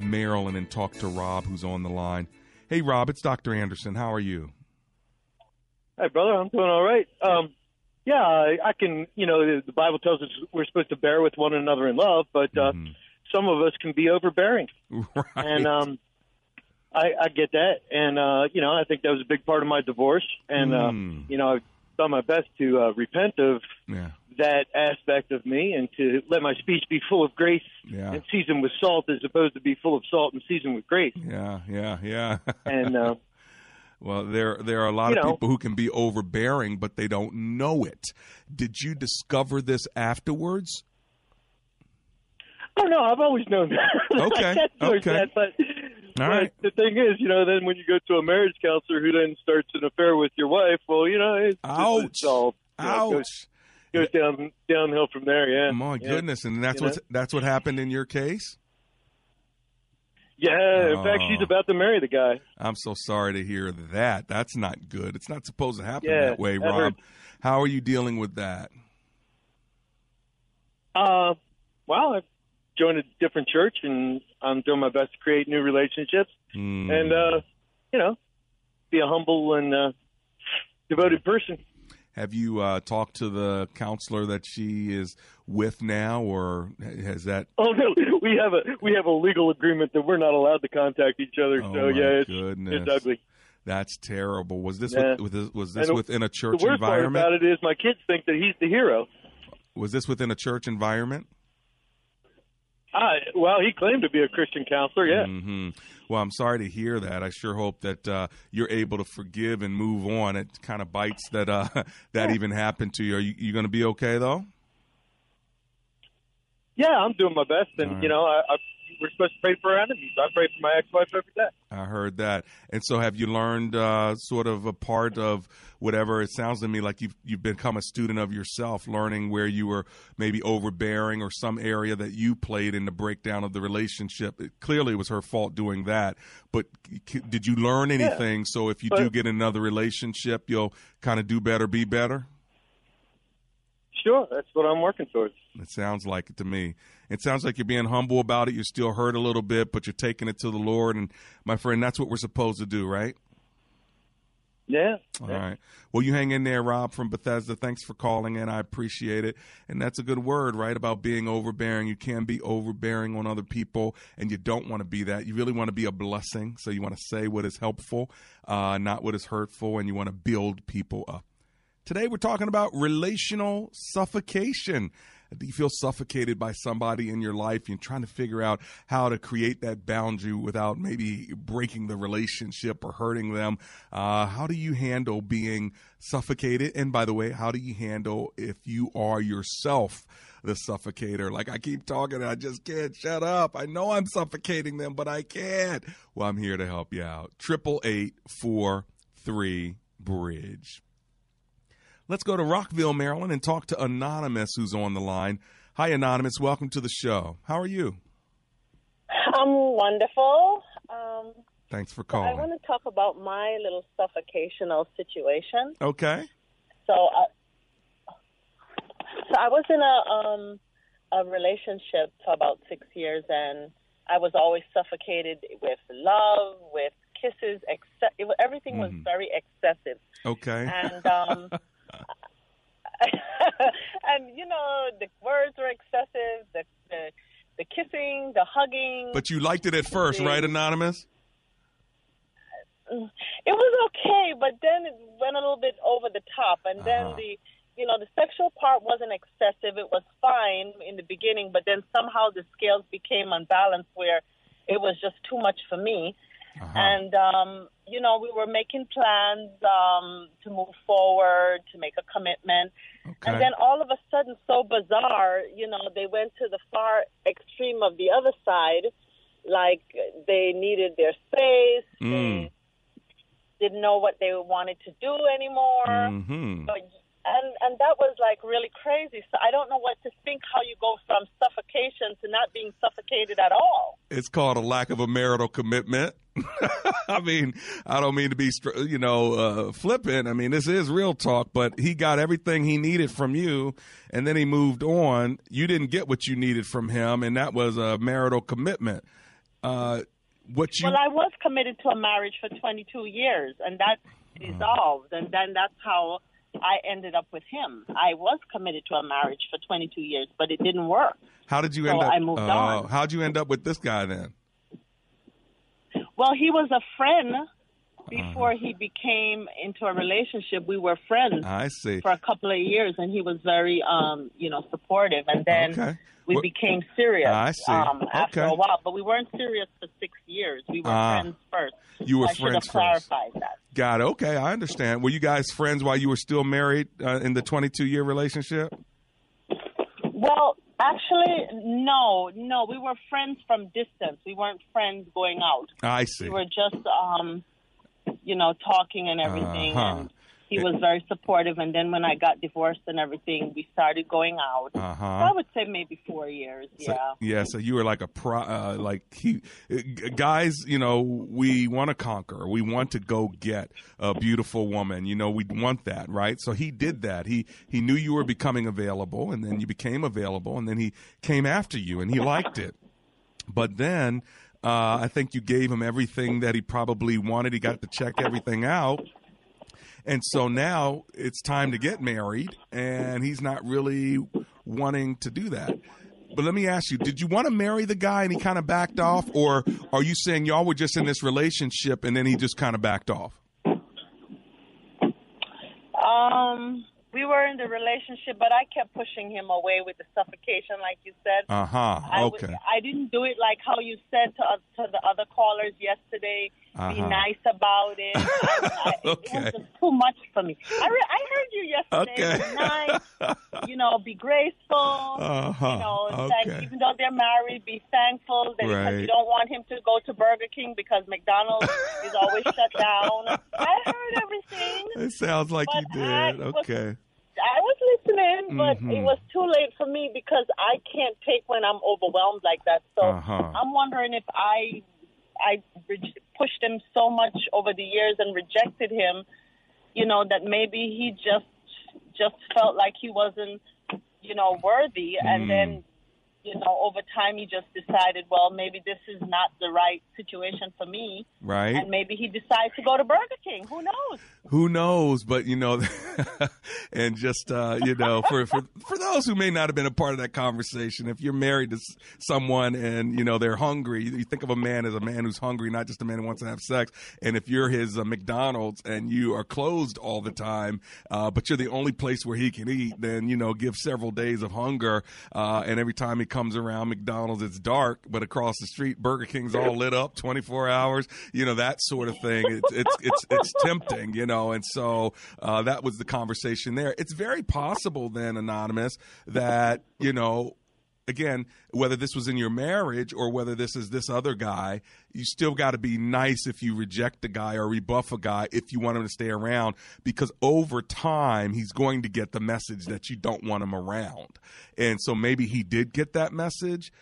Maryland, and talk to Rob, who's on the line. Hey, Rob, it's Dr. Anderson. How are you? Hey, brother, I'm doing all right. Um, yeah, I, I can. You know, the Bible tells us we're supposed to bear with one another in love, but uh, mm-hmm. some of us can be overbearing, right. and um, I, I get that. And uh, you know, I think that was a big part of my divorce, and Mm. uh, you know, I've done my best to uh, repent of Yeah. That aspect of me, and to let my speech be full of grace Yeah. and seasoned with salt, as opposed to be full of salt and seasoned with grace. Yeah, yeah, yeah. And uh, well, there there are a lot of know. people who can be overbearing, but they don't know it. Did you discover this afterwards? Oh no, I've always known that. Okay, okay. that, but, All right. the thing is, you know, then when you go to a marriage counselor who then starts an affair with your wife, well, you know, it's, Ouch. it's all you know, Ouch! goes down downhill from there. Yeah. My Yeah. goodness, and that's You what know? that's what happened in your case. Yeah. In fact, Oh. she's about to marry the guy. I'm so sorry to hear that. That's not good. It's not supposed to happen Yeah, that way, that Rob. hurts. How are you dealing with that? Uh, well, I've joined a different church, and I'm doing my best to create new relationships, Hmm. and uh, you know, be a humble and uh, devoted person. Have you uh, talked to the counselor that she is with now, or has that? Oh no, we have a we have a legal agreement that we're not allowed to contact each other. Oh, so my yeah, it's goodness. it's ugly. That's terrible. Was this Yeah. with, with, was this And within a church the worst part about it is my kids think that he's the hero. Was this within a church environment? I, well, he claimed to be a Christian counselor. Yeah. hmm Well, I'm sorry to hear that. I sure hope that uh, you're able to forgive and move on. It kind of bites that uh, that even happened to you. Are you, you going to be okay though? Yeah, I'm doing my best, and right. you know, I, I, we're supposed to pray for our enemies. I pray for my ex-wife every day. I heard that. And so, have you learned uh, sort of a part of whatever? It sounds to me like you've you've become a student of yourself, learning where you were maybe overbearing or some area that you played in the breakdown of the relationship. It, clearly, it was her fault doing that. But c- did you learn anything? So, if you do get another relationship, you'll kind of do better, be better. Sure, that's what I'm working towards. It sounds like it to me. It sounds like you're being humble about it. You're still hurt a little bit, but you're taking it to the Lord. And my friend, that's what we're supposed to do, right? Yeah. All right. Well, you hang in there, Rob from Bethesda. Thanks for calling in. I appreciate it. And that's a good word, right? About being overbearing. You can be overbearing on other people, and you don't want to be that. You really want to be a blessing. So you want to say what is helpful, uh, not what is hurtful, and you want to build people up. Today, we're talking about relational suffocation. Do you feel suffocated by somebody in your life? You're trying to figure out how to create that boundary without maybe breaking the relationship or hurting them. Uh, how do you handle being suffocated? And by the way, how do you handle if you are yourself the suffocator? Like I keep talking, and I just can't shut up. I know I'm suffocating them, but I can't. Well, I'm here to help you out. Triple eight four three bridge. Let's go to Rockville, Maryland, and talk to Anonymous, who's on the line. Hi, Anonymous. Welcome to the show. How are you? I'm wonderful. Um, Thanks for calling. I want to talk about my little suffocational situation. Okay. So, I, so I was in a um, a relationship for about six years, and I was always suffocated with love, with kisses. Exce- it, everything was Mhm. very excessive, Okay. and um, and you know the words were excessive. The the, the kissing, the hugging. But you liked it at first, right, Anonymous? it was okay, but then it went a little bit over the top, and then Uh-huh. the you know the sexual part wasn't excessive. It was fine in the beginning, but then somehow the scales became unbalanced where it was just too much for me. Uh-huh. And um, you know, we were making plans um, to move forward, to make a commitment, Okay. and then all of a sudden, so bizarre, you know, they went to the far extreme of the other side, like they needed their space, Mm. they didn't know what they wanted to do anymore. hmm But, and and that was like really crazy. So I don't know what to think. How you go from suffocation to not being suffocated at all. It's called a lack of a marital commitment. I mean, I don't mean to be, you know, uh, flippant. I mean, this is real talk, but he got everything he needed from you, and then he moved on. You didn't get what you needed from him, and that was a marital commitment. Uh, what you Well, I was committed to a marriage for 22 years, and that dissolved, and then that's how I ended up with him. I was committed to a marriage for 22 years, but it didn't work. how did you so end up? I moved uh, on. How'd you end up with this guy then? Well, he was a friend before Uh-huh. he became into a relationship. We were friends I see. for a couple of years, and he was very, um, you know, supportive. And then Okay. we Well- became serious I see. Um, after Okay. a while, but we weren't serious for six years. We were Ah. friends first. You were I should have friends first. clarified that. Got it. Okay, I understand. Were you guys friends while you were still married uh, in the 22 year relationship? Well, actually, no, no. We were friends from distance. We weren't friends going out. I see. We were just, um, you know, talking and everything. Uh-huh. And he was very supportive. And then when I got divorced and everything, we started going out. Uh So I would say maybe four years. So, yeah. yeah. So you were like a pro, uh, like he, uh, guys. You know, we want to conquer. We want to go get a beautiful woman. You know, we want that, right? So he did that. He he knew you were becoming available, and then you became available, and then he came after you, and he liked it. But then uh, I think you gave him everything that he probably wanted. He got to check everything out. And so now it's time to get married, and he's not really wanting to do that. But let me ask you, did you want to marry the guy and he kind of backed off? Or are you saying y'all were just in this relationship and then he just kind of backed off? Um, we were in the relationship, but I kept pushing him away with the suffocation, like you said. Uh huh. I was- Okay. I didn't do it like how you said to us, to the other callers yesterday. Be Uh-huh. nice about it. I, I, It was just too much for me. I, re- I heard you yesterday. Okay. Be nice. You know, be graceful. Uh-huh. You know, Okay. even though they're married, be thankful that Right. you don't want him to go to Burger King because McDonald's is always shut down. I heard everything. It sounds like you But I did. was- Okay. I was listening, but Mhm. it was too late for me because I can't take when I'm overwhelmed like that. So Uh-huh. I'm wondering if I I pushed him so much over the years and rejected him, you know, that maybe he just just felt like he wasn't, you know, worthy, Mm. and then. You know, over time, he just decided, well, maybe this is not the right situation for me, Right. and maybe he decides to go to Burger King. Who knows? who knows but you know and just uh you know for for for those who may not have been a part of that conversation if you're married to someone and you know they're hungry you think of a man as a man who's hungry not just a man who wants to have sex and if you're his uh, McDonald's and you are closed all the time uh but you're the only place where he can eat then you know give several days of hunger uh and every time he comes around McDonald's it's dark but across the street Burger King's all lit up 24 hours you know that sort of thing. It's it's it's, it's tempting you know and so uh, that was the conversation there. It's very possible then anonymous that you know again whether this was in your marriage or whether this is this other guy you still got to be nice if you reject a guy or rebuff a guy if you want him to stay around because over time he's going to get the message that you don't want him around. And so maybe he did get that message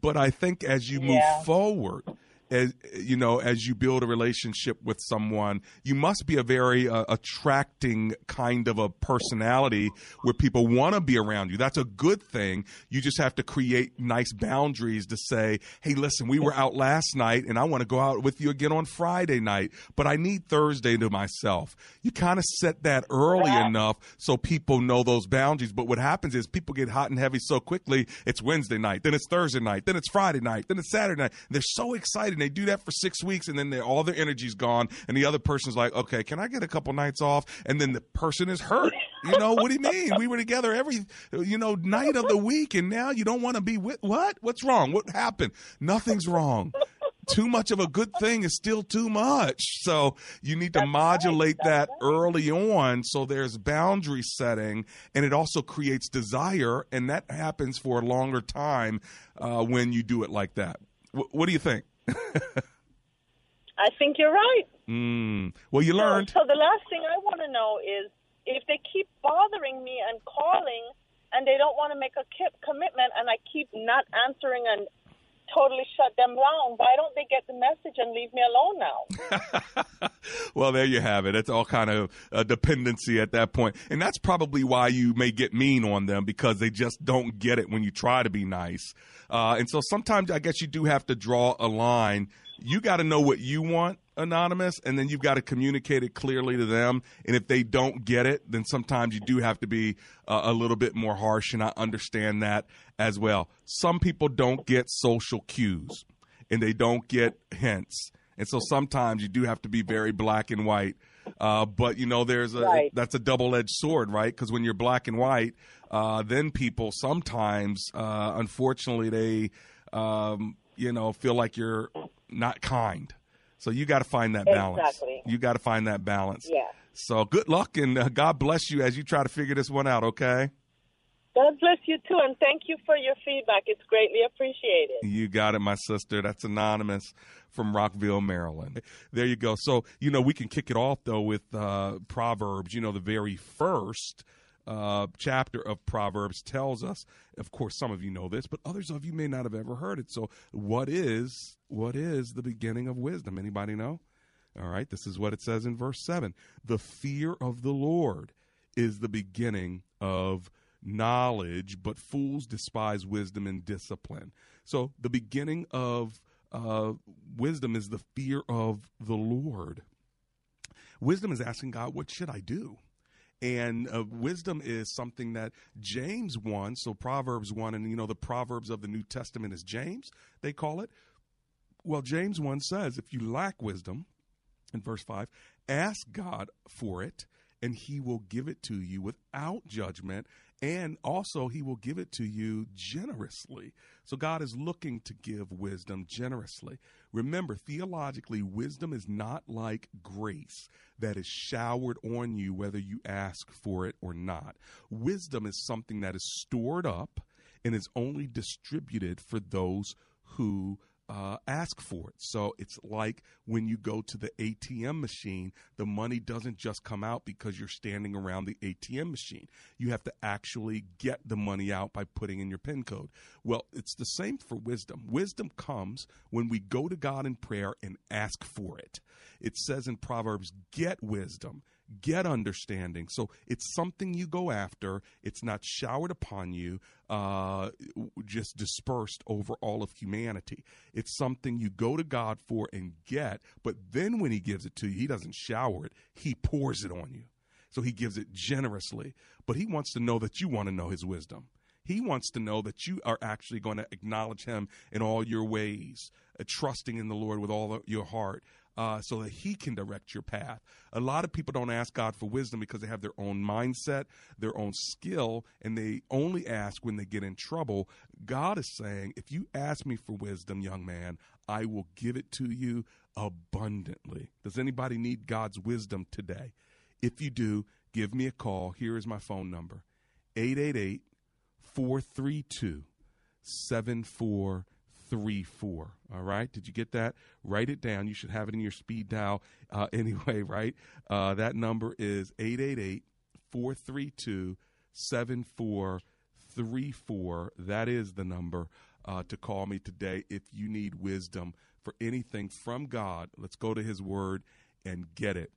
but I think as you move forward, as you know, as you build a relationship with someone, you must be a very uh, attracting kind of a personality where people want to be around you. That's a good thing. You just have to create nice boundaries to say, "Hey, listen, we were out last night, and I want to go out with you again on Friday night, but I need Thursday to myself." You kind of set that early Yeah. enough so people know those boundaries. But what happens is people get hot and heavy so quickly. It's Wednesday night, then it's Thursday night, then it's Friday night, then it's Saturday night. They're so excited and they do that for six weeks, and then all their energy's gone, and the other person's like, okay, can I get a couple nights off? And then the person is hurt. You know what do you mean? We were together every you know night of the week, and now you don't want to be with what? What's wrong? What happened? Nothing's wrong too much of a good thing is still too much. So you need to That's modulate right. that right. early on so there's boundary setting and it also creates desire and that happens for a longer time uh, when you do it like that. W- what do you think? I think you're right. Mm. Well, you learned. So, the last thing I want to know is if they keep bothering me and calling, and they don't want to make a commitment, and I keep not answering and totally shut them down. Why don't they get the message and leave me alone now? well, there you have it. It's all kind of a dependency at that point. And that's probably why you may get mean on them because they just don't get it when you try to be nice. Uh, and so sometimes I guess you do have to draw a line. You got to know what you want, Anonymous, and then you've got to communicate it clearly to them. And if they don't get it, then sometimes you do have to be uh, a little bit more harsh. And I understand that as well. Some people don't get social cues and they don't get hints. And so sometimes you do have to be very black and white. Uh, but you know, there's a Right. that's a double edged sword, right? Because when you're black and white, uh, then people sometimes, uh, unfortunately, they um, you know feel like you're not kind. So you got to find that balance. Exactly. You got to find that balance. Yeah. So good luck and uh, God bless you as you try to figure this one out. Okay. God bless you too, and thank you for your feedback. It's greatly appreciated. You got it, my sister. That's anonymous from Rockville, Maryland. There you go. So, you know, we can kick it off though with uh, Proverbs. You know, the very first uh, chapter of Proverbs tells us. Of course, some of you know this, but others of you may not have ever heard it. So, what is what is the beginning of wisdom? Anybody know? All right, this is what it says in verse 7. The fear of the Lord is the beginning of knowledge, but fools despise wisdom and discipline. So the beginning of uh, wisdom is the fear of the Lord. Wisdom is asking God, what should I do? And uh, wisdom is something that James 1, so Proverbs 1, and you know, the Proverbs of the New Testament is James, they call it. Well, James 1 says, if you lack wisdom, in verse 5 ask god for it and he will give it to you without judgment and also he will give it to you generously. So god is looking to give wisdom generously remember theologically wisdom is not like grace that is showered on you whether you ask for it or not. Wisdom is something that is stored up and is only distributed for those who uh, ask for it. So it's like when you go to the ATM machine, the money doesn't just come out because you're standing around the ATM machine. You have to actually get the money out by putting in your PIN code. Well, it's the same for wisdom. Wisdom comes when we go to God in prayer and ask for it. It says in Proverbs, get wisdom get understanding. So it's something you go after. It's not showered upon you, uh, just dispersed over all of humanity. It's something you go to God for and get, but then when He gives it to you, He doesn't shower it, He pours it on you. So He gives it generously, but He wants to know that you want to know His wisdom. He wants to know that you are actually going to acknowledge Him in all your ways, uh, trusting in the Lord with all of your heart, uh, so that He can direct your path. A lot of people don't ask God for wisdom because they have their own mindset, their own skill, and they only ask when they get in trouble. God is saying, if you ask me for wisdom, young man, I will give it to you abundantly. Does anybody need God's wisdom today? If you do, give me a call. Here is my phone number 888 432 7434. All right. Did you get that? Write it down. You should have it in your speed dial uh, anyway, right? Uh, that number is 888 432 7434. That is the number uh, to call me today if you need wisdom for anything from God. Let's go to His Word and get it.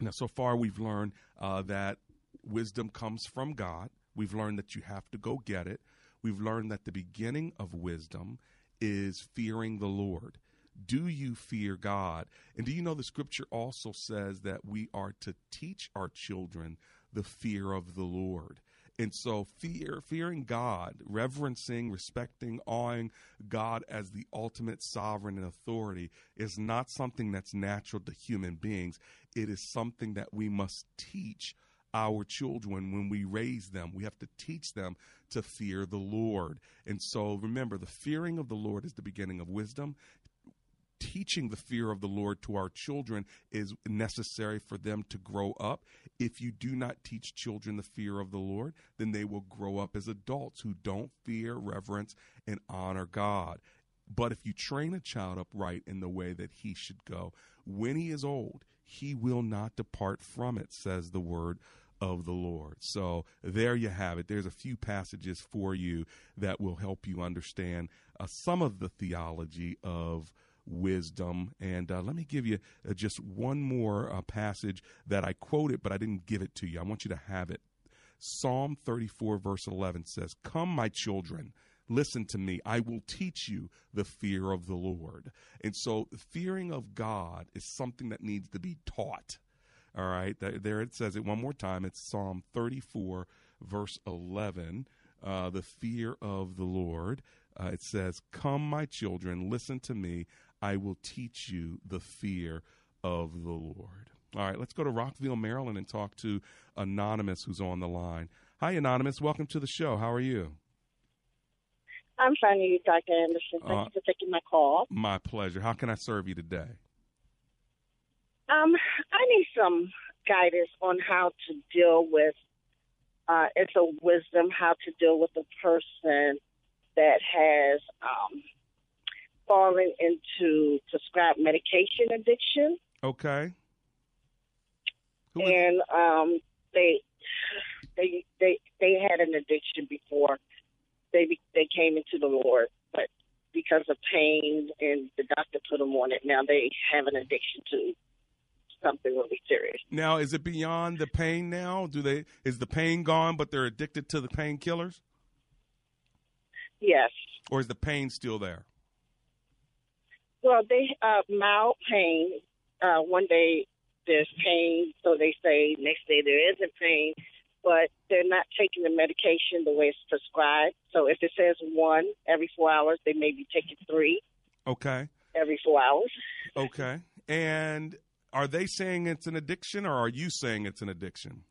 Now, so far we've learned uh, that wisdom comes from God. We've learned that you have to go get it. We've learned that the beginning of wisdom is fearing the Lord. Do you fear God? And do you know the scripture also says that we are to teach our children the fear of the Lord? And so, fear, fearing God, reverencing, respecting, awing God as the ultimate sovereign and authority is not something that's natural to human beings. It is something that we must teach our children when we raise them. We have to teach them to fear the Lord. And so, remember, the fearing of the Lord is the beginning of wisdom teaching the fear of the Lord to our children is necessary for them to grow up. If you do not teach children the fear of the Lord, then they will grow up as adults who don't fear, reverence, and honor God. But if you train a child upright in the way that he should go, when he is old, he will not depart from it, says the word of the Lord. So there you have it. There's a few passages for you that will help you understand uh, some of the theology of wisdom. And uh, let me give you uh, just one more uh, passage that I quoted, but I didn't give it to you. I want you to have it. Psalm 34, verse 11 says, Come, my children. Listen to me. I will teach you the fear of the Lord. And so, fearing of God is something that needs to be taught. All right. There it says it one more time. It's Psalm 34, verse 11. Uh, the fear of the Lord. Uh, it says, Come, my children, listen to me. I will teach you the fear of the Lord. All right, let's go to Rockville, Maryland, and talk to Anonymous, who's on the line. Hi, Anonymous. Welcome to the show. How are you? I'm fine, you, Dr. Anderson. Thank uh, you for taking my call. My pleasure. How can I serve you today? Um, I need some guidance on how to deal with. Uh, it's a wisdom how to deal with a person that has um, fallen into prescribed medication addiction. Okay. Who and um, they they they they had an addiction before they they came into the Lord, but because of pain and the doctor put them on it, now they have an addiction to something really serious. Now, is it beyond the pain? Now, do they is the pain gone, but they're addicted to the painkillers? Yes. Or is the pain still there? Well, they uh, mild pain. Uh, one day there's pain, so they say next day there isn't pain, but they're not taking the medication the way it's prescribed. So if it says one every four hours, they may be taking three. Okay. Every four hours. Okay. And are they saying it's an addiction, or are you saying it's an addiction?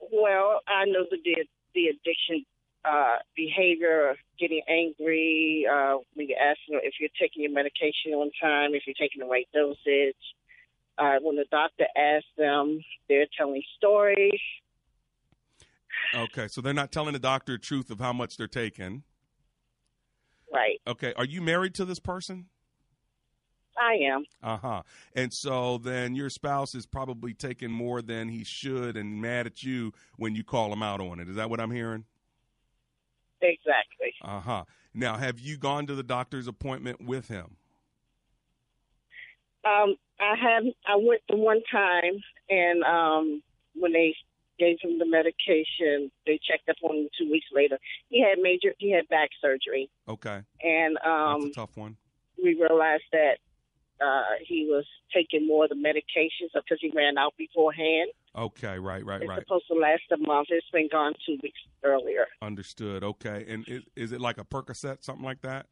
Well, I know the the addiction uh, behavior, getting angry. Uh, we ask them if you're taking your medication on time, if you're taking the right dosage. Uh, when the doctor asks them, they're telling stories. Okay, so they're not telling the doctor the truth of how much they're taking. Right. Okay, are you married to this person? I am. Uh huh. And so then your spouse is probably taking more than he should and mad at you when you call him out on it. Is that what I'm hearing? Exactly. Uh huh. Now, have you gone to the doctor's appointment with him? Um, I have. I went the one time, and um, when they gave him the medication, they checked up on him two weeks later. He had major. He had back surgery. Okay. And um, tough one. We realized that uh, he was taking more of the medications because he ran out beforehand. Okay, right, right, it's right. It's supposed to last a month. It's been gone two weeks earlier. Understood. Okay, and is, is it like a Percocet, something like that?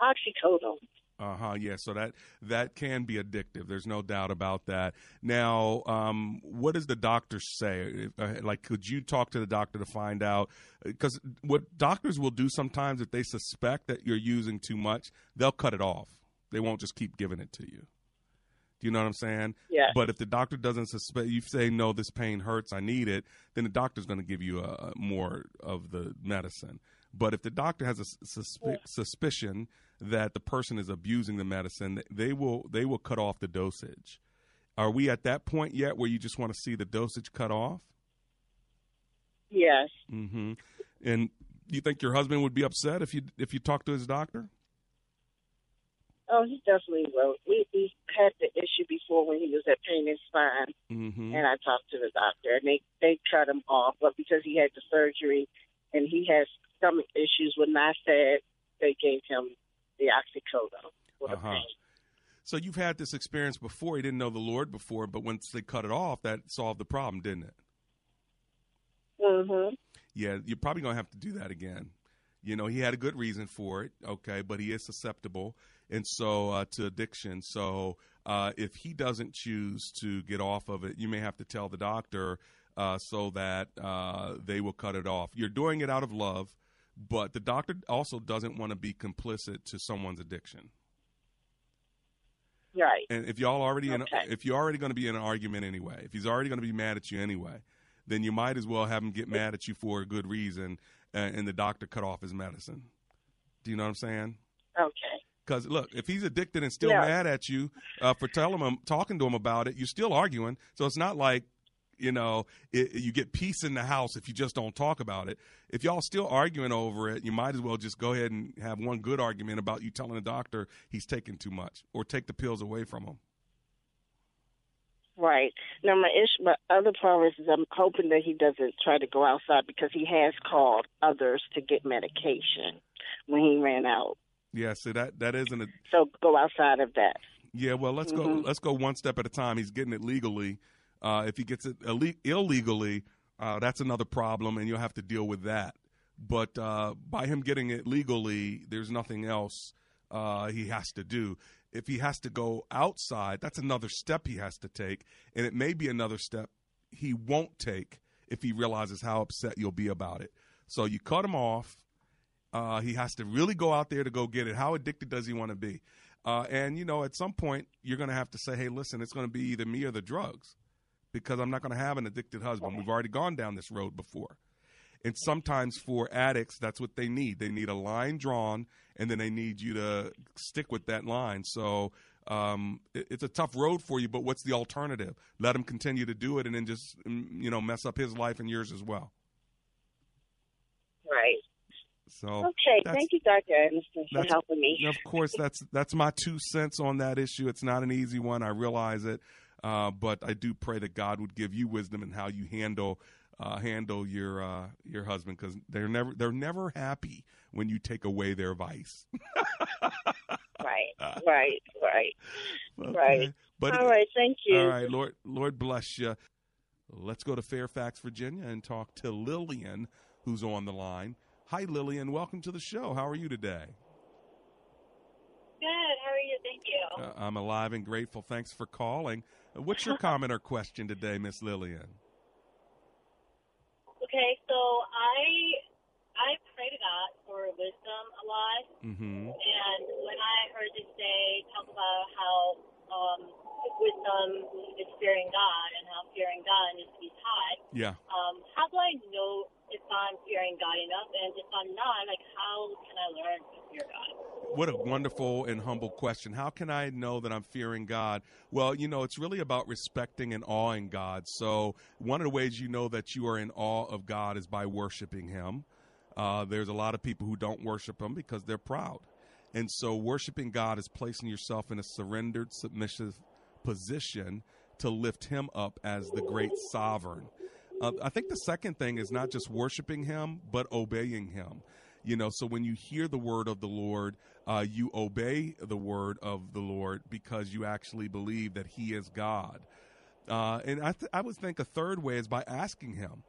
Oxycodone. Uh huh. Yeah. So that that can be addictive. There's no doubt about that. Now, um, what does the doctor say? Uh, like, could you talk to the doctor to find out? Because what doctors will do sometimes, if they suspect that you're using too much, they'll cut it off. They won't just keep giving it to you. Do you know what I'm saying? Yeah. But if the doctor doesn't suspect, you say no, this pain hurts, I need it, then the doctor's going to give you a, more of the medicine. But if the doctor has a susp- yeah. suspicion that the person is abusing the medicine, they will they will cut off the dosage. Are we at that point yet where you just want to see the dosage cut off? Yes. Mm-hmm. And you think your husband would be upset if you if you talk to his doctor? Oh, he definitely will. We we had the issue before when he was at Pain and Spine, mm-hmm. and I talked to the doctor, and they they cut him off, but because he had the surgery and he has stomach issues with NSAID, they gave him the oxycodone for uh-huh. the pain. So you've had this experience before. He didn't know the Lord before, but once they cut it off, that solved the problem, didn't it? Mm-hmm. Yeah, you're probably gonna have to do that again. You know, he had a good reason for it, okay, but he is susceptible, and so uh, to addiction. So uh, if he doesn't choose to get off of it, you may have to tell the doctor uh, so that uh, they will cut it off. You're doing it out of love, but the doctor also doesn't want to be complicit to someone's addiction. Right. And if y'all already okay. in, if you're already going to be in an argument anyway, if he's already going to be mad at you anyway, then you might as well have him get mad at you for a good reason, and, and the doctor cut off his medicine. Do you know what I'm saying? Okay. Because look, if he's addicted and still Yeah. mad at you uh, for telling him, talking to him about it, you're still arguing. So it's not like you know it, you get peace in the house if you just don't talk about it. If y'all still arguing over it, you might as well just go ahead and have one good argument about you telling the doctor he's taking too much or take the pills away from him. Right. Now my issue, my other problem is I'm hoping that he doesn't try to go outside because he has called others to get medication when he ran out. Yeah, so that that isn't a So go outside of that. yeah. Well, let's go Mhm. let's go one step at a time. He's getting it legally. Uh, if he gets it ille- illegally, uh, that's another problem, and you'll have to deal with that. But uh, by him getting it legally, there's nothing else uh, he has to do. If he has to go outside, that's another step he has to take, and it may be another step he won't take if he realizes how upset you'll be about it. So you cut him off. Uh, he has to really go out there to go get it. How addicted does he want to be? Uh, and you know, at some point, you're going to have to say, "Hey, listen, it's going to be either me or the drugs." because I'm not going to have an addicted husband. We've already gone down this road before. And sometimes for addicts, that's what they need. They need a line drawn, and then they need you to stick with that line. So um, it, it's a tough road for you, but what's the alternative? Let him continue to do it, and then just mm, you know mess up his life and yours as well. So Okay. Thank you, Dr. Anderson, for helping me. Of course, that's that's my two cents on that issue. It's not an easy one. I realize it, uh, but I do pray that God would give you wisdom in how you handle uh, handle your uh, your husband because they're never they're never happy when you take away their vice. Right. Right. Right. Okay. Right. But All right. Thank you. all right, Lord Lord bless you. Let's go to Fairfax, Virginia, and talk to Lillian, who's on the line. Hi, Lillian. Welcome to the show. How are you today? Good. How are you? Thank you. Uh, I'm alive and grateful. Thanks for calling. Uh, What's your comment or question today, Miss Lillian? Okay, so I I pray to God for wisdom a lot, Mm-hmm. and when I heard you say talk about how um, wisdom is fearing God and how fearing God needs to be taught, Yeah. um, how do I know if I'm fearing God enough, and if I'm not, like how can I learn to fear God? What a wonderful and humble question. How can I know that I'm fearing God? Well, you know, it's really about respecting and awing God. So, one of the ways you know that you are in awe of God is by worshiping Him. Uh, there's a lot of people who don't worship Him because they're proud. And so, worshiping God is placing yourself in a surrendered, submissive position to lift Him up as the great sovereign. Uh, I think the second thing is not just worshiping Him, but obeying Him. You know, so when you hear the word of the Lord, uh, you obey the word of the Lord because you actually believe that He is God. Uh, and I, th- I would think a third way is by asking Him.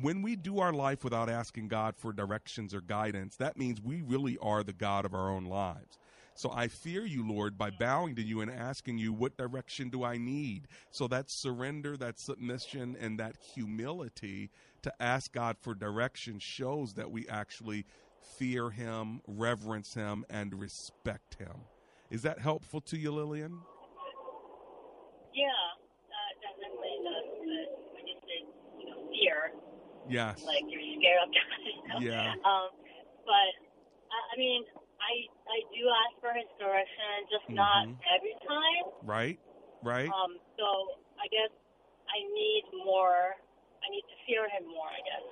When we do our life without asking God for directions or guidance, that means we really are the God of our own lives. So I fear you, Lord, by bowing to you and asking you, what direction do I need? So that surrender, that submission, and that humility to ask God for direction shows that we actually fear Him, reverence Him, and respect Him. Is that helpful to you, Lillian? Yeah, uh, definitely. The, the, when you say you know fear, Yes. like you're scared of God. Yeah. Um, but I, I mean, do ask for his direction, just not Mhm. every time. Right? Right? Um, so I guess I need more. I need to fear him more. I guess.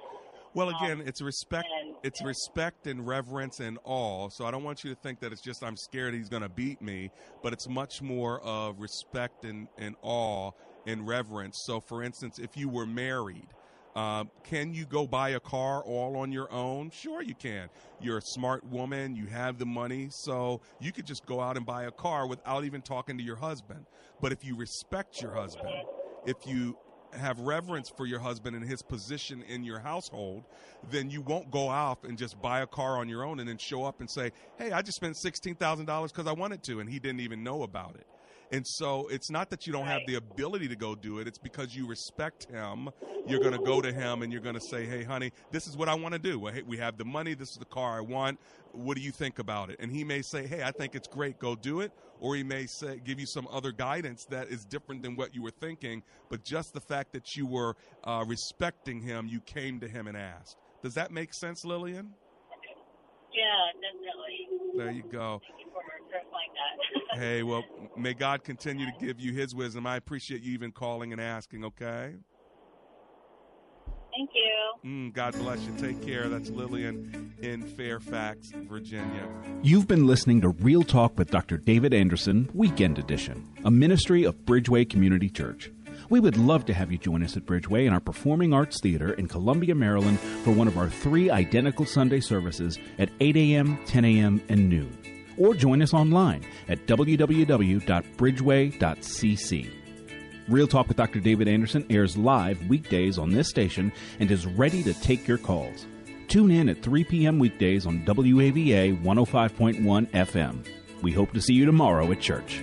Well, again, it's respect. and- It's respect and reverence and awe. So I don't want you to think that it's just I'm scared he's going to beat me, but it's much more of respect and, and awe and reverence. So, for instance, if you were married, uh, can you go buy a car all on your own? Sure, you can. You're a smart woman. You have the money, so you could just go out and buy a car without even talking to your husband. But if you respect your husband, if you have reverence for your husband and his position in your household, then you won't go off and just buy a car on your own and then show up and say, "Hey, I just spent $16,000 cuz I wanted to," and he didn't even know about it. And so it's not that you don't have the ability to go do it. It's because you respect him. You're going to go to him and you're going to say, "Hey, honey, this is what I want to do. We have the money. This is the car I want. What do you think about it?" And he may say, "Hey, I think it's great. Go do it." Or he may say, give you some other guidance that is different than what you were thinking. But just the fact that you were uh, respecting him, you came to him and asked. Does that make sense, Lillian? Yeah, definitely. There you go. Thank you for clarifying that. hey, well, may God continue to give you his wisdom. I appreciate you even calling and asking, okay? Thank you. Mm, God bless you. Take care. That's Lillian in Fairfax, Virginia. You've been listening to Real Talk with Dr. David Anderson, Weekend Edition, a ministry of Bridgeway Community Church. We would love to have you join us at Bridgeway in our Performing Arts Theater in Columbia, Maryland for one of our three identical Sunday services at 8 a.m., 10 a.m., and noon. Or join us online at www.bridgeway.cc. Real Talk with Dr. David Anderson airs live weekdays on this station and is ready to take your calls. Tune in at 3 p.m. weekdays on WAVA 105.1 FM. We hope to see you tomorrow at church.